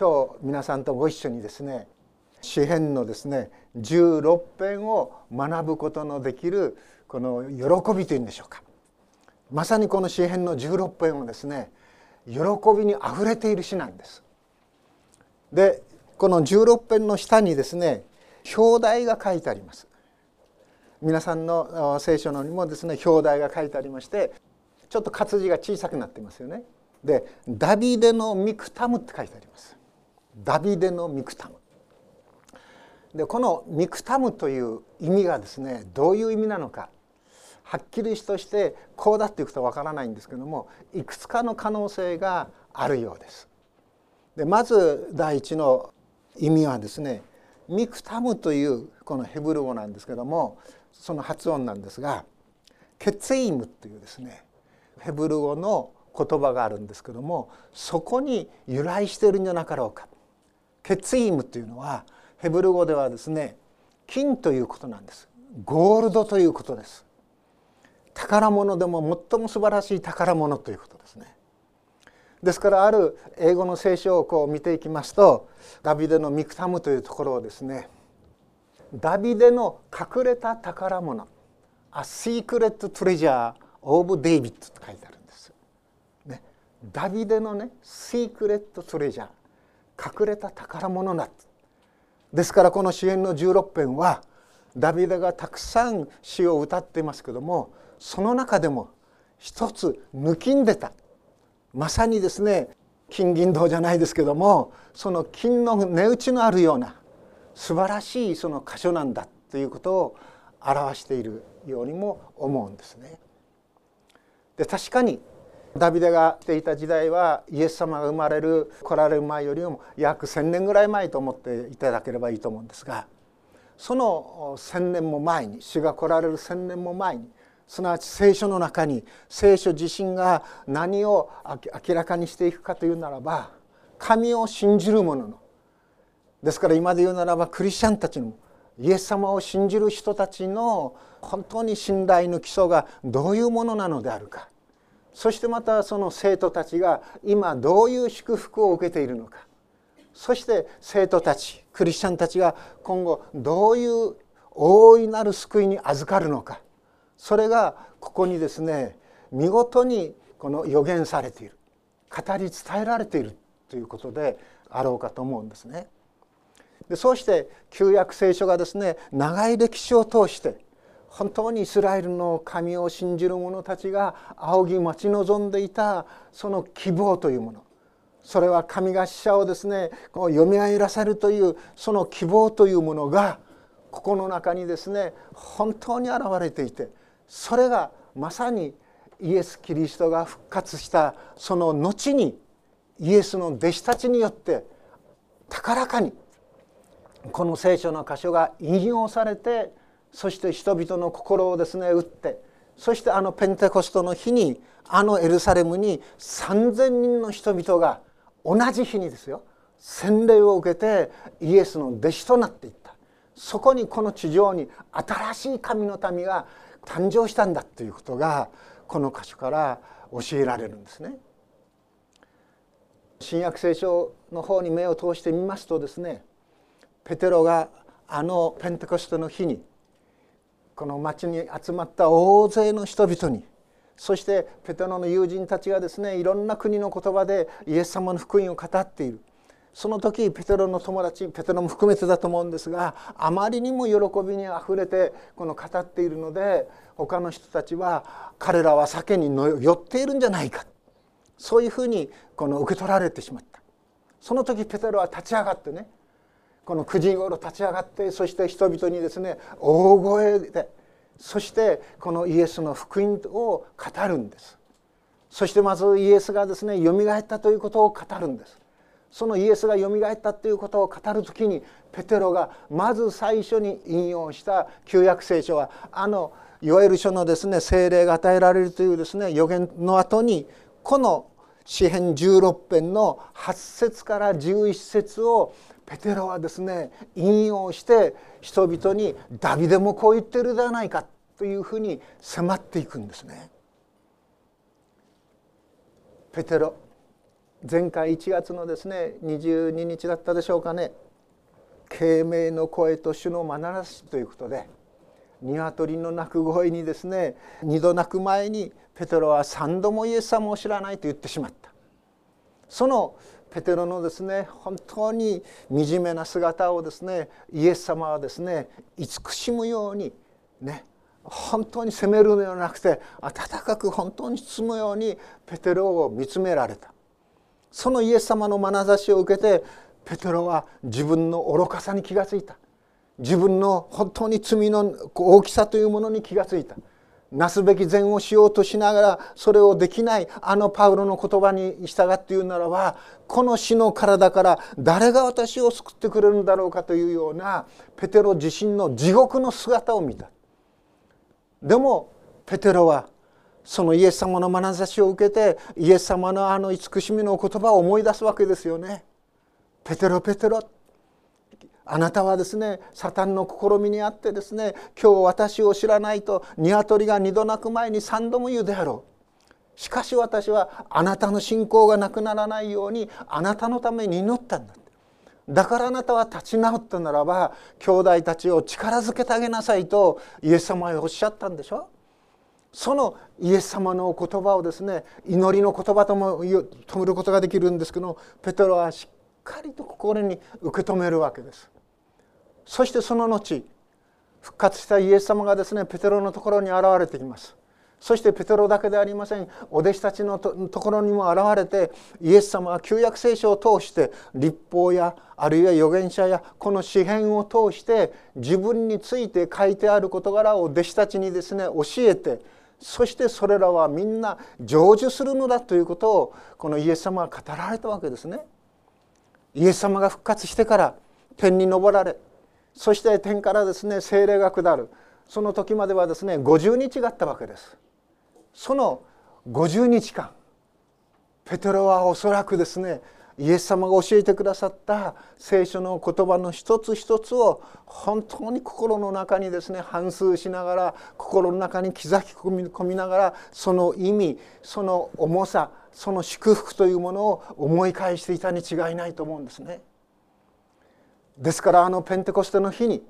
今日皆さんとご一緒にですね詩編のですね16編を学ぶことのできるこの喜びというんでしょうかまさにこの詩編の16編をですね喜びにあふれている詩なんです。でこの16編の下にですね表題が書いてあります。皆さんの聖書のにもですね表題が書いてありましてちょっと活字が小さくなってますよね。で「ダビデのミクタム」って書いてあります。ダビデのミクタム。でこのミクタムという意味がですねどういう意味なのかはっきりとしてこうだっていうことはわからないんですけどもいくつかの可能性があるようです。でまず第一の意味はですねミクタムというこのヘブル語なんですけどもその発音なんですがケツイムというですねヘブル語の言葉があるんですけどもそこに由来しているんじゃなかろうか。ケツイムというのはヘブル語ではですね金ということなんです。ゴールドということです。宝物でも最も素晴らしい宝物ということですね。ですからある英語の聖書をこう見ていきますとダビデのミクタムというところをですねダビデの隠れた宝物 A Secret Treasure of David って書いてあるんです、ね、ダビデのね Secret Treasure 隠れた宝物だですからこの詩篇の16編はダビデがたくさん詩を歌っていますけどもその中でも一つ抜きんでたまさにですね金銀銅じゃないですけどもその金の値打ちのあるような素晴らしいその箇所なんだということを表しているようにも思うんですね。で確かにダビデがしていた時代はイエス様が生まれる来られる前よりも約1,000年ぐらい前と思っていただければいいと思うんですがその1,000年も前に主が来られる1,000年も前にすなわち聖書の中に聖書自身が何を明らかにしていくかというならば神を信じる者のですから今で言うならばクリスチャンたちのイエス様を信じる人たちの本当に信頼の基礎がどういうものなのであるか。そしてまたその生徒たちが今どういう祝福を受けているのか。そして生徒たちクリスチャンたちが今後どういう大いなる救いに預かるのか。それがここにですね見事にこの予言されている。語り伝えられているということであろうかと思うんですね。でそうして旧約聖書がですね長い歴史を通して本当にイスラエルの神を信じる者たちが仰ぎ待ち望んでいたその希望というもの。それは神が死者をですねこう蘇らせるというその希望というものがここの中にですね本当に現れていてそれがまさにイエス・キリストが復活したその後にイエスの弟子たちによって高らかにこの聖書の箇所が引用されてそして人々の心をですね打ってそしてあのペンテコストの日にあのエルサレムに3,000人の人々が同じ日にですよ洗礼を受けてイエスの弟子となっていったそこにこの地上に新しい神の民が誕生したんだということがこの箇所から教えられるんですね。新約聖書の方に目を通してみますとですねペテロがあのペンテコストの日にこの町に集まった大勢の人々にそしてペテロの友人たちがですねいろんな国の言葉でイエス様の福音を語っている。その時ペテロの友達ペテロも含めてだと思うんですがあまりにも喜びにあふれてこの語っているので他の人たちは彼らは酒に酔っているんじゃないか。そういうふうにこの受け取られてしまった。その時ペテロは立ち上がってねこの9時頃立ち上がってそして人々にですね大声でそしてこのイエスの福音を語るんです。そしてまずイエスがですねよみがえったということを語るんです。そのイエスがよみがえったということを語る時にペテロがまず最初に引用した旧約聖書はあのいわゆる書のですね聖霊が与えられるというですね予言の後にこの詩編16編の8節から11節をペテロはですね引用して人々にダビデもこう言ってるではないかというふうに迫っていくんですね。ペテロ前回1月のですね22日だったでしょうかね慶明の声と主のまならしということで鶏の鳴く声にですね2度鳴く前にペテロは3度もイエス様を知らないと言ってしまったそのペテロのですね本当に惨めな姿をですねイエス様はですね慈しむようにね本当に責めるのではなくて温かく本当に包むようにペテロを見つめられた。そのイエス様の眼差しを受けてペテロは自分の愚かさに気がついた。自分の本当に罪の大きさというものに気がついた。なすべき善をしようとしながらそれをできないあのパウロの言葉に従って言うならばこの死の体から誰が私を救ってくれるんだろうかというようなペテロ自身の地獄の姿を見たでもペテロはそのイエス様の眼差しを受けてイエス様のあの慈しみの言葉を思い出すわけですよね。ペテロペテロあなたはですねサタンの試みにあってですね今日私を知らないと鶏が二度鳴く前に三度も言うであろう。しかし私はあなたの信仰がなくならないようにあなたのために祈ったんだだからあなたは立ち直ったならば兄弟たちを力づけてあげなさいとイエス様はおっしゃったんでしょ。そのイエス様の言葉をですね祈りの言葉とも止めることができるんですけどペトロはしっかりと心に受け止めるわけです。そしてその後復活したイエス様がですねペテロのところに現れてきます。そしてペテロだけでありませんお弟子たちのところにも現れてイエス様は旧約聖書を通して立法やあるいは預言者やこの詩篇を通して自分について書いてある事柄を弟子たちにですね教えてそしてそれらはみんな成就するのだということをこのイエス様は語られたわけですね。イエス様が復活してから天に昇られそして天からですね精霊が下る。その時まではですね50日があったわけです。その50日間ペテロはおそらくですねイエス様が教えてくださった聖書の言葉の一つ一つを本当に心の中にですね反芻しながら心の中に刻き込みながらその意味その重さその祝福というものを思い返していたに違いないと思うんですね。ですからあのペンテコステの日に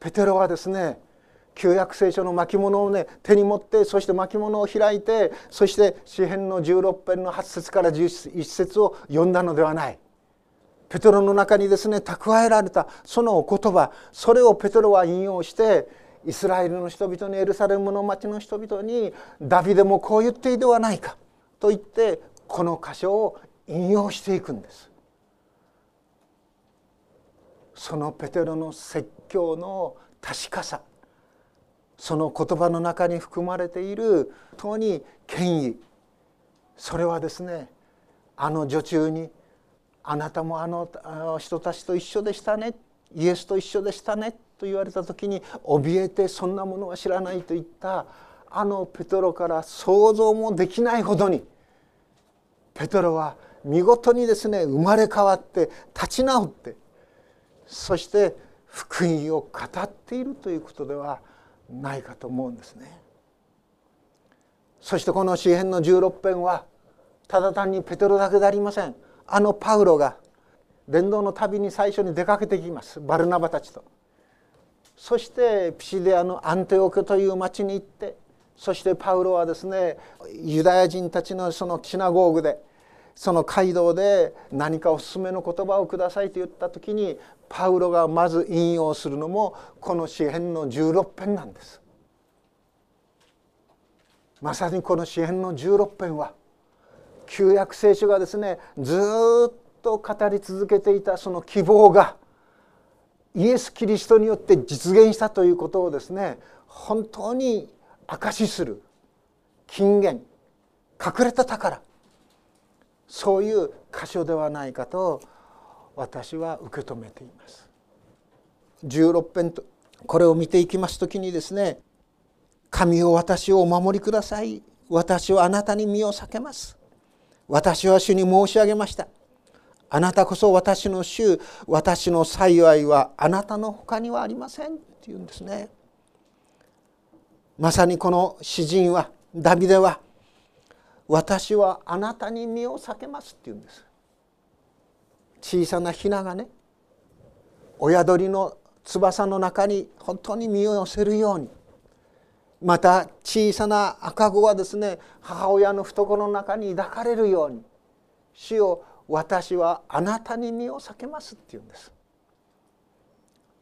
ペテロはですね旧約聖書の巻物をね手に持ってそして巻物を開いてそして詩篇の16編の8節から11節を読んだのではない。ペテロの中にですね蓄えられたそのお言葉それをペテロは引用してイスラエルの人々にエルサレムの町の人々にダビデもこう言っていいではないかと言ってこの箇所を引用していくんです。そのペテロの説教の確かさその言葉の中に含まれている本当に権威。それはですねあの女中に「あなたもあの人たちと一緒でしたねイエスと一緒でしたね」と言われた時に怯えてそんなものは知らないと言ったあのペトロから想像もできないほどにペトロは見事にですね生まれ変わって立ち直ってそして福音を語っているということではないかと思うんですね。そしてこの詩篇の16編はただ単にペテロだけでありませんあのパウロが伝道の旅に最初に出かけてきますバルナバたちと。そしてピシデアのアンテオケという町に行ってそしてパウロはですねユダヤ人たちのそのシナゴーグでその街道で何かおすすめの言葉をくださいと言った時にパウロがまず引用するのもこの詩篇の16編なんです。まさにこの詩篇の16編は旧約聖書がですねずっと語り続けていたその希望がイエス・キリストによって実現したということをですね本当に証しする金言隠れた宝。そういう箇所ではないかと私は受け止めています。16編とこれを見ていきます時にですね「神を私をお守りください。私はあなたに身を避けます」「私は主に申し上げました」「あなたこそ私の主。私の幸いはあなたの他にはありません」っていうんですね。まさにこの詩人はダビデは私はあなたに身を避けます」って言うんです。小さなひながね親鳥の翼の中に本当に身を寄せるように。また小さな赤子はですね母親の懐の中に抱かれるように「主よ私はあなたに身を避けます」って言うんです。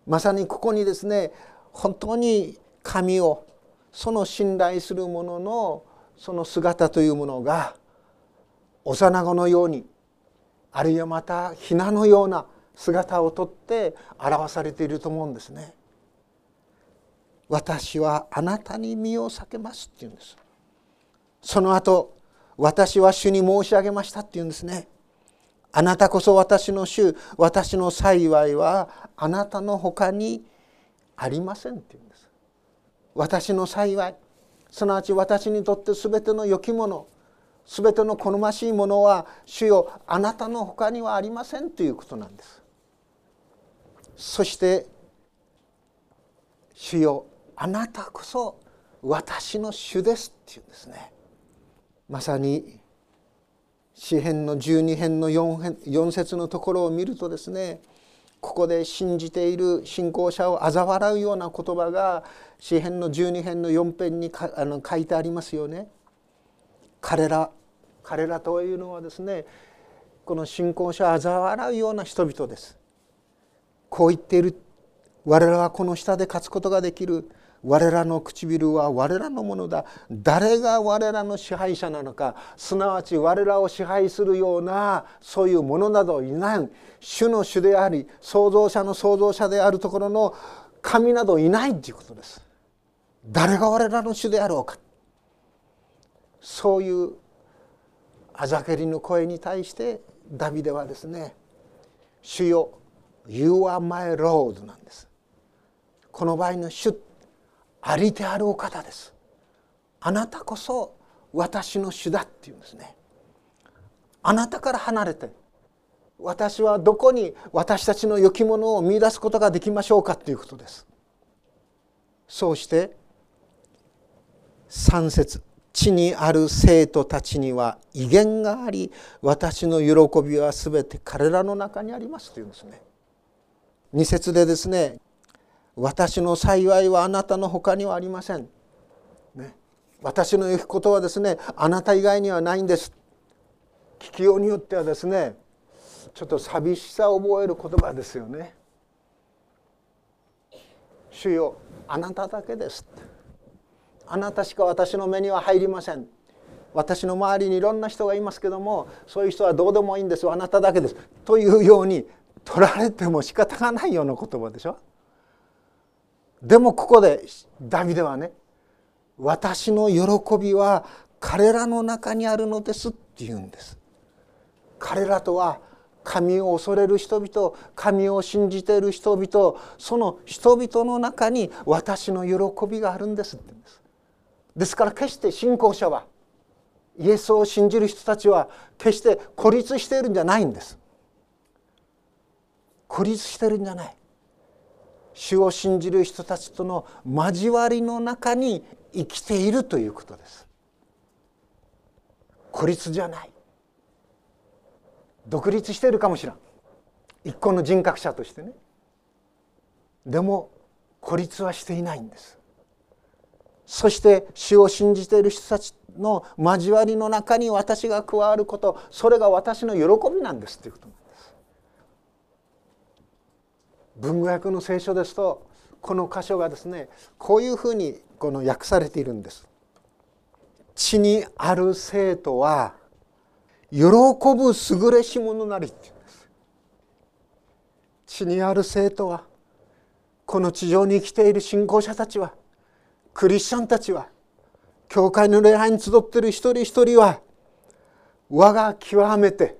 まさにここにですね本当に神をその信頼する者のその姿というものが幼子のようにあるいはまたひなのような姿をとって表されていると思うんですね。私はあなたに身を避けますって言うんです。その後私は主に申し上げましたって言うんですね。あなたこそ私の主私の幸いはあなたの他にありませんって言うんです。私の幸い。すなわち私にとって全ての良きもの全ての好ましいものは主よあなたの他にはありませんということなんです。そして主よあなたこそ私の主ですっていうんですね。まさに詩編の12編の 4, 編4節のところを見るとですねここで信じている信仰者を嘲笑うような言葉が詩編の12編の4編にあの書いてありますよね。彼ら彼らというのはですねこの信仰者を嘲笑うような人々です。こう言っている我らはこの下で勝つことができる我らの唇は我らのものだ。誰が我らの支配者なのか。すなわち我らを支配するようなそういうものなどいない。主の主であり創造者の創造者であるところの神などいないということです。誰が我らの主であろうか。そういうあざけりの声に対してダビデはですね「主よ You are my Lord」なんです。この場合の「主」ありてあるお方です。あなたこそ私の主だっていうんですね。あなたから離れて私はどこに私たちの良きものを見出すことができましょうかということです。そうして3節地にある生徒たちには威厳があり私の喜びは全て彼らの中にありますというんですね。2節でですね私の幸いはあなたの他にはありません。ね、私の行くことはですねあなた以外にはないんです。聞きようによってはですねちょっと寂しさを覚える言葉ですよね。主よあなただけです。あなたしか私の目には入りません。私の周りにいろんな人がいますけどもそういう人はどうでもいいんですあなただけですというように取られても仕方がないような言葉でしょでもここでダビデはね私の喜びは彼らの中にあるのですって言うんです。彼らとは神を恐れる人々神を信じている人々その人々の中に私の喜びがあるんですって言うんです。ですから決して信仰者はイエスを信じる人たちは決して孤立しているんじゃないんです。孤立してるんじゃない。主を信じる人たちとの交わりの中に生きているということです。孤立じゃない。独立しているかもしれん。一個の人格者としてね。でも孤立はしていないんです。そして主を信じている人たちの交わりの中に私が加わることそれが私の喜びなんですということ。文語訳の聖書ですとこの箇所がですねこういうふうにこの訳されているんです。地にある生徒は喜ぶ優れし者なりって言うんです。地にある生徒はこの地上に生きている信仰者たちはクリスチャンたちは教会の礼拝に集っている一人一人は我が極めて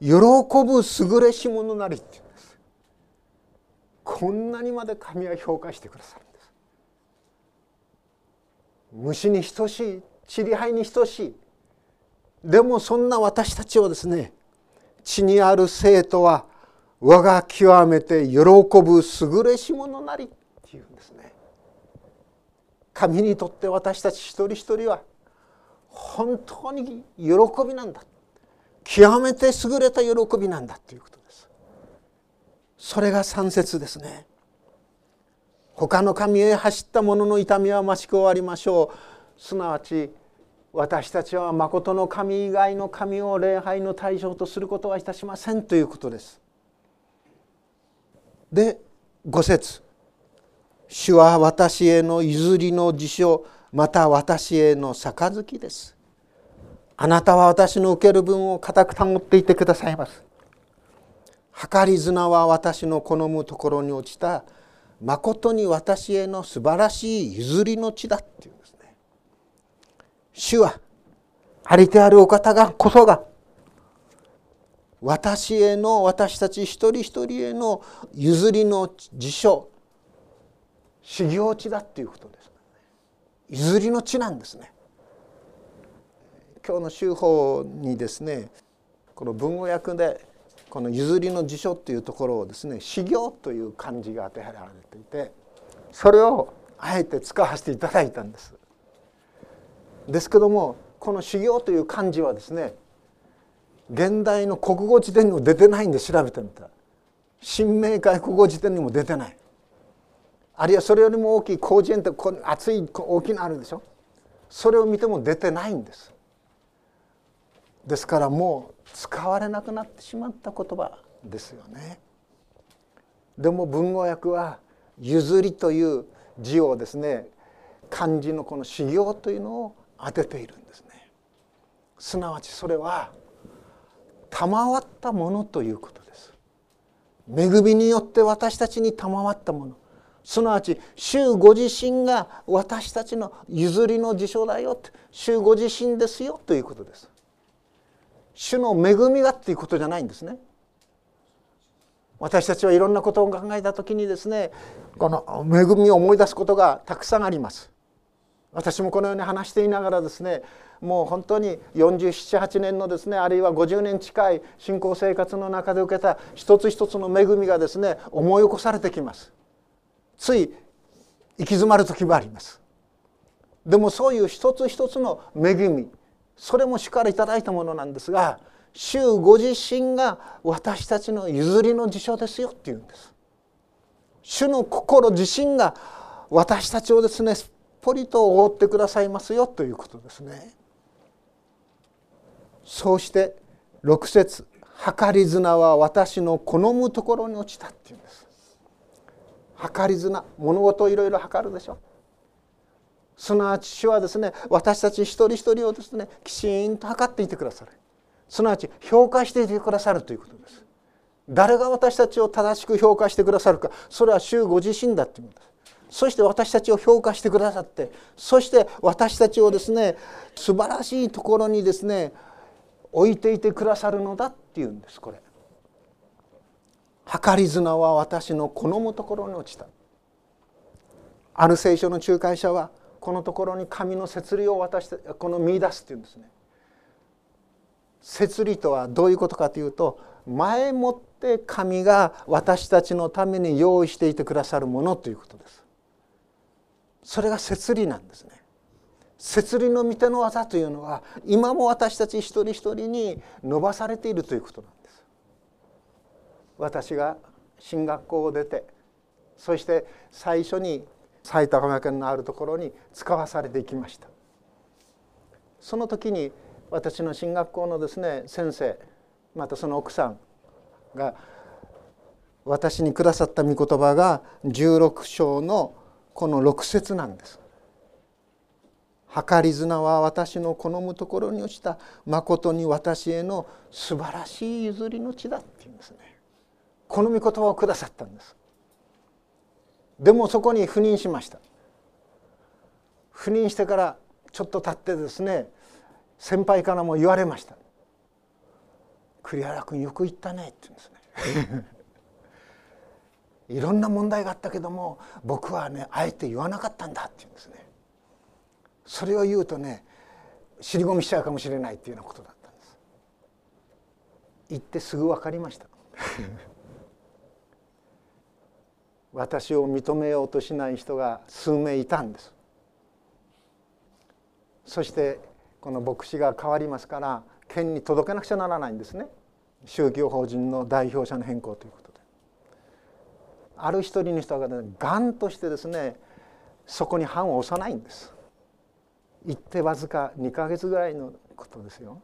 喜ぶ優れし者なりってこんなにまで神は評価してくださるんです。虫に等しいちりはに等しい。でもそんな私たちをですね地にある生徒は我が極めて喜ぶ優れし者なりっていうんですね。神にとって私たち一人一人は本当に喜びなんだ。極めて優れた喜びなんだということそれが三節ですね。他の神へ走った者の痛みは増しく終わりましょう。すなわち私たちは誠の神以外の神を礼拝の対象とすることはいたしませんということです。で五節。主は私への譲りの辞書また私への杯です。あなたは私の受ける分を固く保っていてくださいます。計り綱は私の好むところに落ちた誠に私への素晴らしい譲りの地だっていうんですね。主はありてあるお方がこそが私への私たち一人一人への譲りの辞書修行地だっていうことです、譲りの地なんですね。今日の修法にですねこの文語訳でこの譲りの辞書っていうところをですね修行という漢字が当てはられていてそれをあえて使わせていただいたんです。ですけどもこの修行という漢字はですね現代の国語辞典にも出てないんで調べてみた新明解国語辞典にも出てない。あるいはそれよりも大きい広辞苑って厚い大きなあるでしょ。それを見ても出てないんです。ですからもう使われなくなってしまった言葉ですよね。でも文語訳は「譲り」という字をですね漢字のこの修行というのを当てているんですね。すなわちそれは賜ったものということです。恵みによって私たちに賜ったものすなわち主ご自身が私たちの譲りの事象だよ主ご自身ですよということです。主の恵みがっていうことじゃないんですね。私たちはいろんなことを考えた時にですねこの恵みを思い出すことがたくさんあります。私もこのように話していながらですねもう本当に478年のですねあるいは50年近い信仰生活の中で受けた一つ一つの恵みがですね思い起こされてきます。つい行き詰まる時もあります。でもそういう一つ一つの恵みそれも主から頂いたものなんですが主ご自身が私たちの譲りの事象ですよっていうんです。主の心自身が私たちをですねすっぽりと覆ってくださいますよということですね。そうして6節計り綱は私の好むところに落ちた」っていうんです。計り綱物事をいろいろ測るでしょ。すなわち主はですね私たち一人一人をですねきちんと測っていてくださるすなわち評価していてくださるということです誰が私たちを正しく評価してくださるかそれは主ご自身だということですそして私たちを評価してくださってそして私たちをですね素晴らしいところにですね置いていてくださるのだっていうんですこれ。計り綱は私の好むところに落ちた。ある聖書の仲介者はこのところに神の摂理を渡してこの見出すっていうんですね。摂理とはどういうことかというと前もって神が私たちのために用意していてくださるものということです。それが摂理なんですね。摂理の御手の技というのは今も私たち一人一人に伸ばされているということなんです。私が進学校を出てそして最初に埼玉県のあるところに使わされていきましたその時に私の進学校のですね先生またその奥さんが私にくださった御言葉が16章のこの6節なんです。計り綱は私の好むところに落ちたまことに私への素晴らしい譲りの地だっていうんですね。この御言葉をくださったんです。でもそこに赴任しました。赴任してからちょっと経ってですね先輩からも言われました「栗原君よく言ったね」って言うんですね いろんな問題があったけども僕はねあえて言わなかったんだって言うんですね。それを言うとね尻込みしちゃうかもしれないっていうようなことだったんです。言ってすぐ分かりました。私を認めようとしない人が数名いたんです。そしてこの牧師が変わりますから県に届けなくちゃならないんですね。宗教法人の代表者の変更ということで。ある一人の人がねがんとしてですねそこに判を押さないんです。行ってわずか2か月ぐらいのことですよ。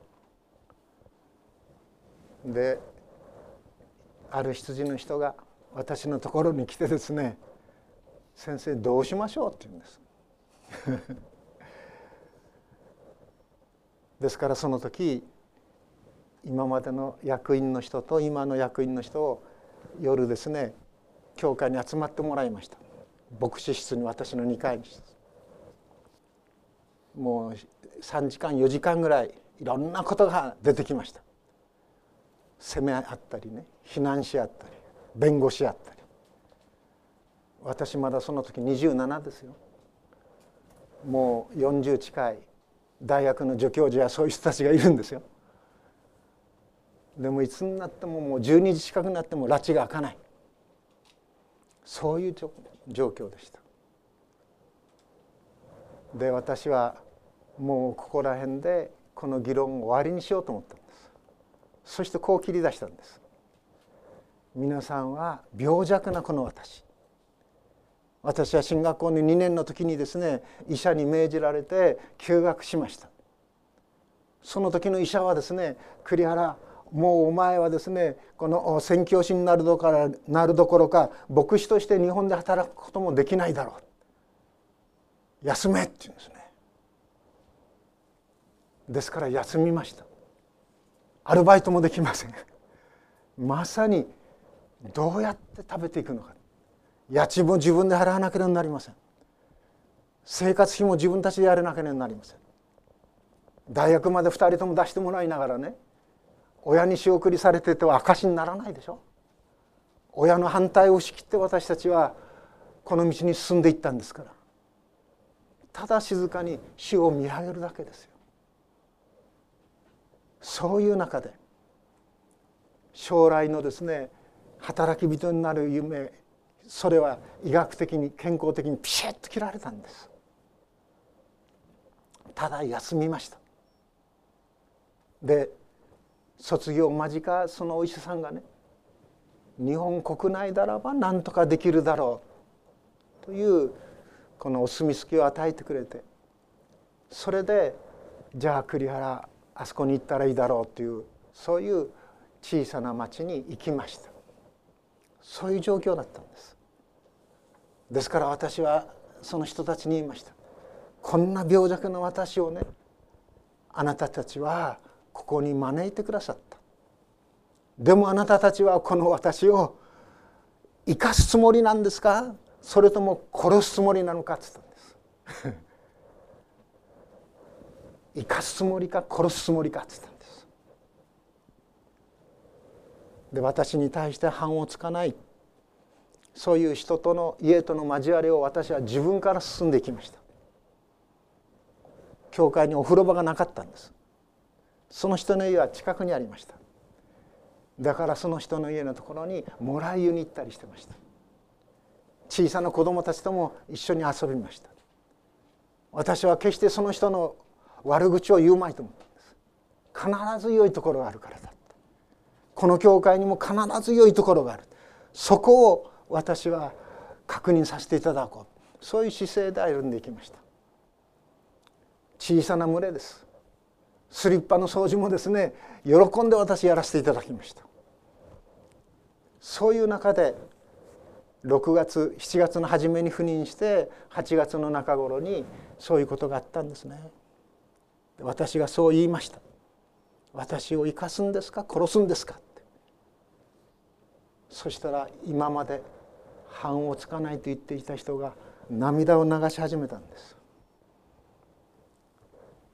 である羊の人が私のところに来てですね「先生どうしましょう」って言うんです。ですからその時今までの役員の人と今の役員の人を夜ですね教会に集まってもらいました。牧師室に私の2階にもう3時間4時間ぐらいいろんなことが出てきました。責めあったりね避難し合ったり。弁護し合ったり。私まだその時27ですよ。もう40近い。大学の助教授やそういう人たちがいるんですよ。でもいつになってももう12時近くなっても拉致が開かない。そういう状況でした。で私はもうここら辺でこの議論を終わりにしようと思ったんです。そしてこう切り出したんです。皆さんは病弱なこの私。私は進学校の2年の時にですね医者に命じられて休学しました。その時の医者はですね栗原もうお前はですねこの宣教師になるどころかなるどころか牧師として日本で働くこともできないだろう。休めって言うんですね。ですから休みました。アルバイトもできません。まさにどうやって食べていくのか。家賃も自分で払わなければなりません。生活費も自分たちでやらなければなりません。大学まで2人とも出してもらいながらね親に仕送りされてては証にならないでしょ。親の反対を押し切って私たちはこの道に進んでいったんですから。ただ静かに死を見上げるだけですよ。そういう中で将来のですね働き人になる夢それは医学的に健康的にピシッと切られたんです。ただ休みました。で卒業間近そのお医者さんがね日本国内ならば何とかできるだろうというこのお墨付きを与えてくれてそれでじゃあ栗原あそこに行ったらいいだろうというそういう小さな町に行きました。そういう状況だったんです。ですから私はその人たちに言いました。こんな病弱な私をねあなたたちはここに招いてくださった。でもあなたたちはこの私を生かすつもりなんですか？それとも殺すつもりなのかって言ったんです。生かすつもりか殺すつもりかって言ったんで私に対して反をつかない。そういう人との家との交わりを私は自分から進んできました。教会にお風呂場がなかったんです。その人の家は近くにありました。だからその人の家のところにもらい湯に行ったりしてました。小さな子供たちとも一緒に遊びました。私は決してその人の悪口を言うまいと思ったんです。必ず良いところがあるからだ。この教会にも必ず良いところがある。そこを私は確認させていただこう。そういう姿勢で歩んでいきました。小さな群れです。スリッパの掃除もですね喜んで私やらせていただきました。そういう中で6月7月の初めに赴任して8月の中頃にそういうことがあったんですね。私がそう言いました。私を生かすんですか？殺すんですか？そしたら今まで反をつかないと言っていた人が涙を流し始めたんです。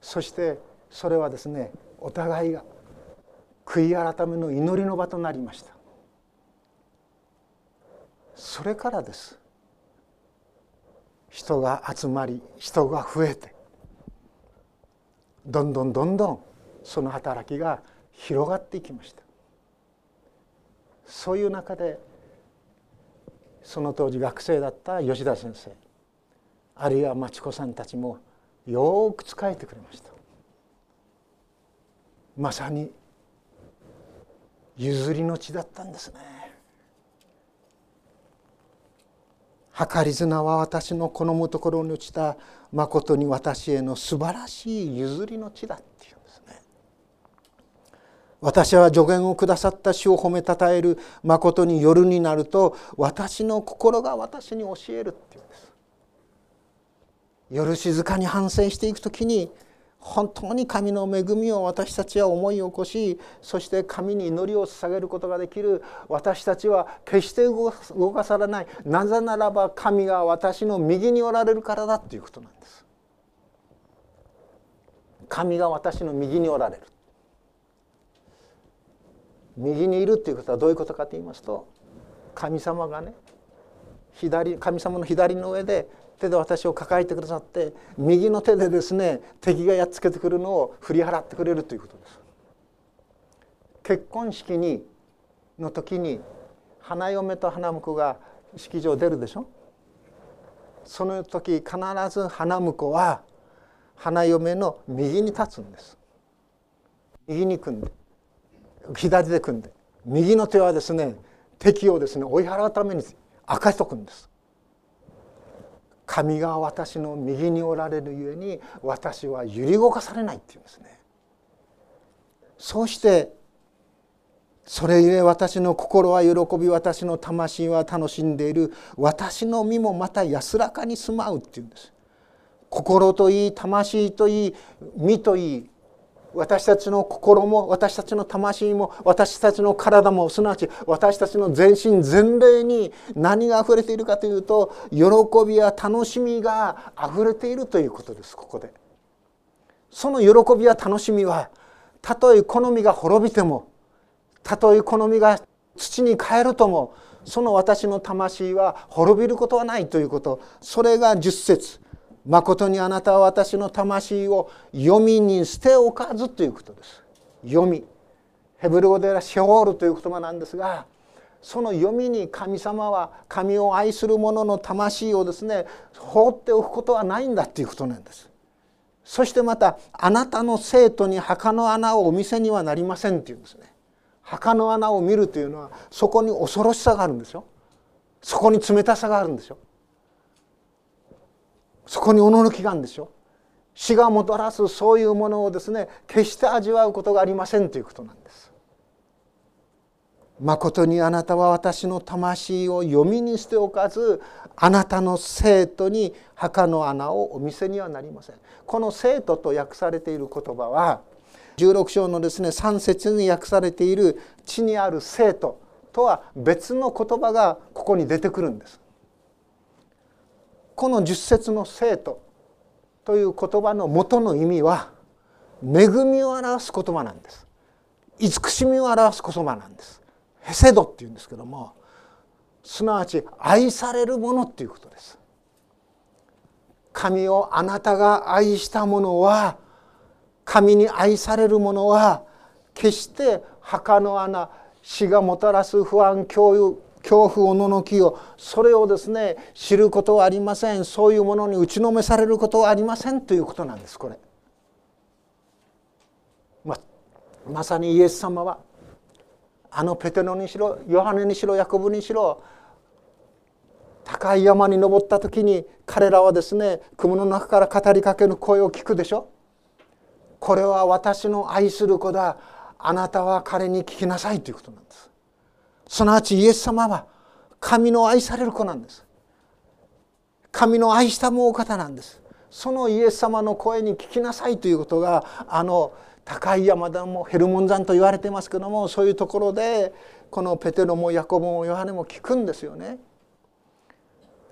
そしてそれはですねお互いが悔い改めの祈りの場となりました。それからです。人が集まり人が増えてどんどんどんどんその働きが広がっていきました。そういう中でその当時学生だった吉田先生あるいは町子さんたちもよく仕えてくれました。まさに譲りの地だったんですね。計り綱は私の好むところに落ちたまことに私への素晴らしい譲りの地だっていうんですね。私は助言をくださった主を褒めたたえるまことに夜になると私の心が私に教えるっていうんです。夜静かに反省していく時に本当に神の恵みを私たちは思い起こしそして神に祈りを捧げることができる。私たちは決して動かされない。なぜならば神が私の右におられるからだということなんです。神が私の右におられる。右にいるということはどういうことかと言いますと神様がね左神様の左の上で手で私を抱えてくださって右の手でですね敵がやっつけてくるのを振り払ってくれるということです。結婚式にの時に花嫁と花婿が式場出るでしょ？その時必ず花婿は花嫁の右に立つんです。右に組んで。左で組んで右の手はですね敵をですね追い払うために明かしとくんです。神が私の右におられるゆえに私は揺り動かされないっていうんですね。そうしてそれゆえ私の心は喜び私の魂は楽しんでいる。私の身もまた安らかに住まうっていうんです。心といい魂といい身といい私たちの心も私たちの魂も私たちの体もすなわち私たちの全身全霊に何があふれているかというと喜びや楽しみがあふれているということです。ここで。その喜びや楽しみはたとえ好みが滅びてもたとえ好みが土に変えるともその私の魂は滅びることはないということ。それが十節。まことにあなたは私の魂を読みに捨ておかずということです。読み。ヘブル語ではシェホールという言葉なんですがその読みに神様は神を愛する者の魂をですね放っておくことはないんだということなんです。そしてまたあなたの生徒に墓の穴をお見せにはなりませんっていうんですね。墓の穴を見るというのはそこに恐ろしさがあるんですよ。そこに冷たさがあるんですよ。そこに驚きがあるんですよ死がもたらすそういうものをですね決して味わうことがありませんということなんです。誠にあなたは私の魂を読みにしておかずあなたの生徒に墓の穴をお見せにはなりません。この生徒と訳されている言葉は16章のですね3節に訳されている地にある生徒とは別の言葉がここに出てくるんです。この十節の生徒という言葉の元の意味は恵みを表す言葉なんです。慈しみを表す言葉なんです。ヘセドっていうんですけどもすなわち愛されるものっていうことです。神をあなたが愛したものは神に愛されるものは決して墓の穴死がもたらす不安共有恐怖おののきをそれをですね知ることはありません。そういうものに打ちのめされることはありませんということなんですこれ。ままさにイエス様はあのペテロにしろヨハネにしろヤコブにしろ高い山に登った時に彼らはですね雲の中から語りかける声を聞くでしょ。これは私の愛する子だ。あなたは彼に聞きなさいということなんです。すなわちイエス様は神の愛される子なんです神の愛したもお方なんですそのイエス様の声に聞きなさいということがあの高い山でもヘルモン山と言われてますけどもそういうところでこのペテロもヤコブもヨハネも聞くんですよね。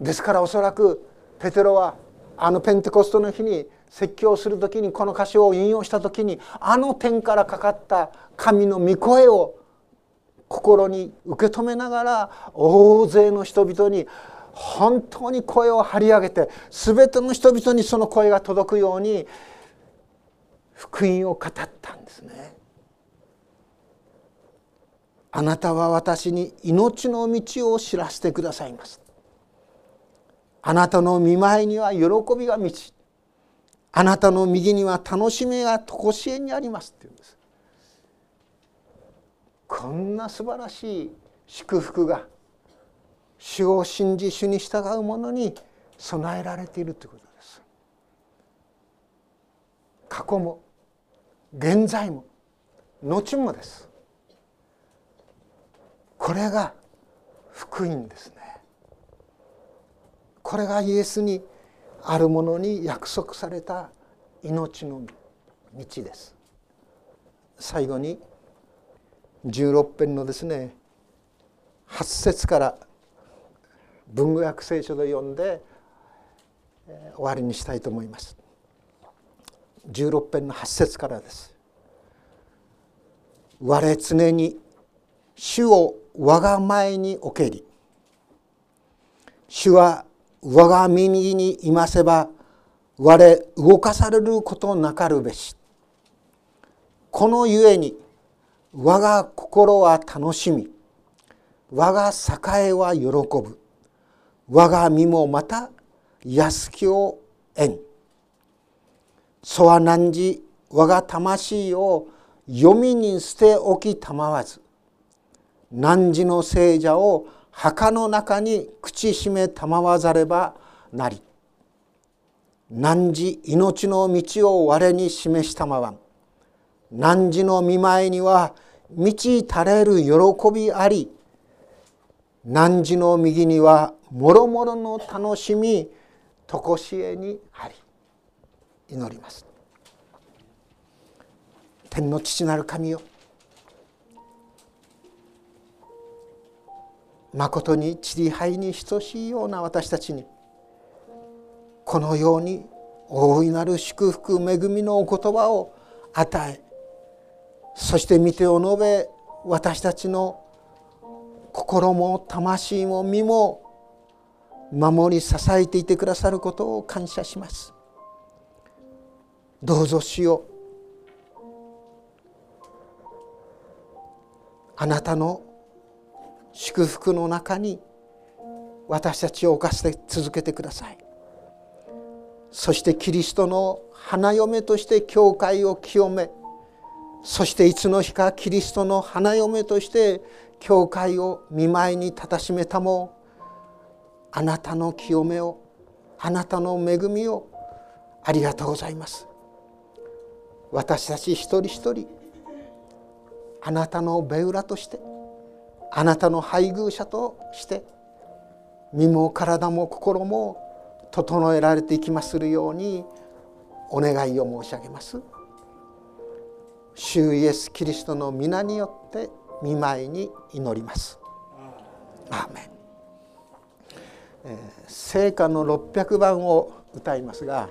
ですからおそらくペテロはあのペンテコストの日に説教する時にこの歌詞を引用した時にあの天からかかった神の御声を心に受け止めながら大勢の人々に本当に声を張り上げて全ての人々にその声が届くように福音を語ったんですね。あなたは私に命の道を知らせてくださいます。あなたの見舞いには喜びが満ちあなたの右には楽しみが常しえにありますって言うんです。こんな素晴らしい祝福が主を信じ主に従う者に備えられているということです。過去も現在も後もです。これが福音ですね。これがイエスにあるものに約束された命の道です。最後に16編のですね8節から文語訳聖書で読んで終わりにしたいと思います。16編の8節からです。我常に主を我が前に置けり主は我が右にいませば我動かされることなかるべし。このゆえに我が心は楽しみ我が栄は喜ぶ我が身もまた安きを縁そは何時我が魂を読みに捨て置きたまわず汝の聖者を墓の中に口しめたまわざればなり汝命の道を我に示したまわん。汝の見舞いには満ち足れる喜びあり汝の右にはもろもろの楽しみとこしえにあり祈ります。天の父なる神よまことにちりはいに等しいような私たちにこのように大いなる祝福恵みのお言葉を与えそして見てを述べ私たちの心も魂も身も守り支えていてくださることを感謝します。どうぞしよう。あなたの祝福の中に私たちを犯して続けてください。そしてキリストの花嫁として教会を清めそしていつの日かキリストの花嫁として教会を見舞いに立たしめたもあなたの清めをあなたの恵みをありがとうございます。私たち一人一人あなたのベウラとしてあなたの配偶者として身も体も心も整えられていきまするようにお願いを申し上げます。主イエス・キリストの皆によって見舞いに祈ります。アーメン、えー、聖歌の600番を歌いますが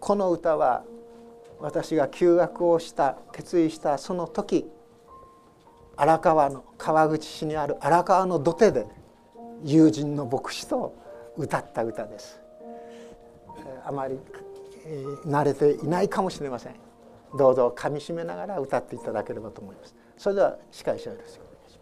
この歌は私が休学をした決意したその時荒川の川口市にある荒川の土手で友人の牧師と歌った歌です。あまり慣れていないかもしれません。どうぞかみしめながら歌っていただければと思います。それでは司会者よろしく。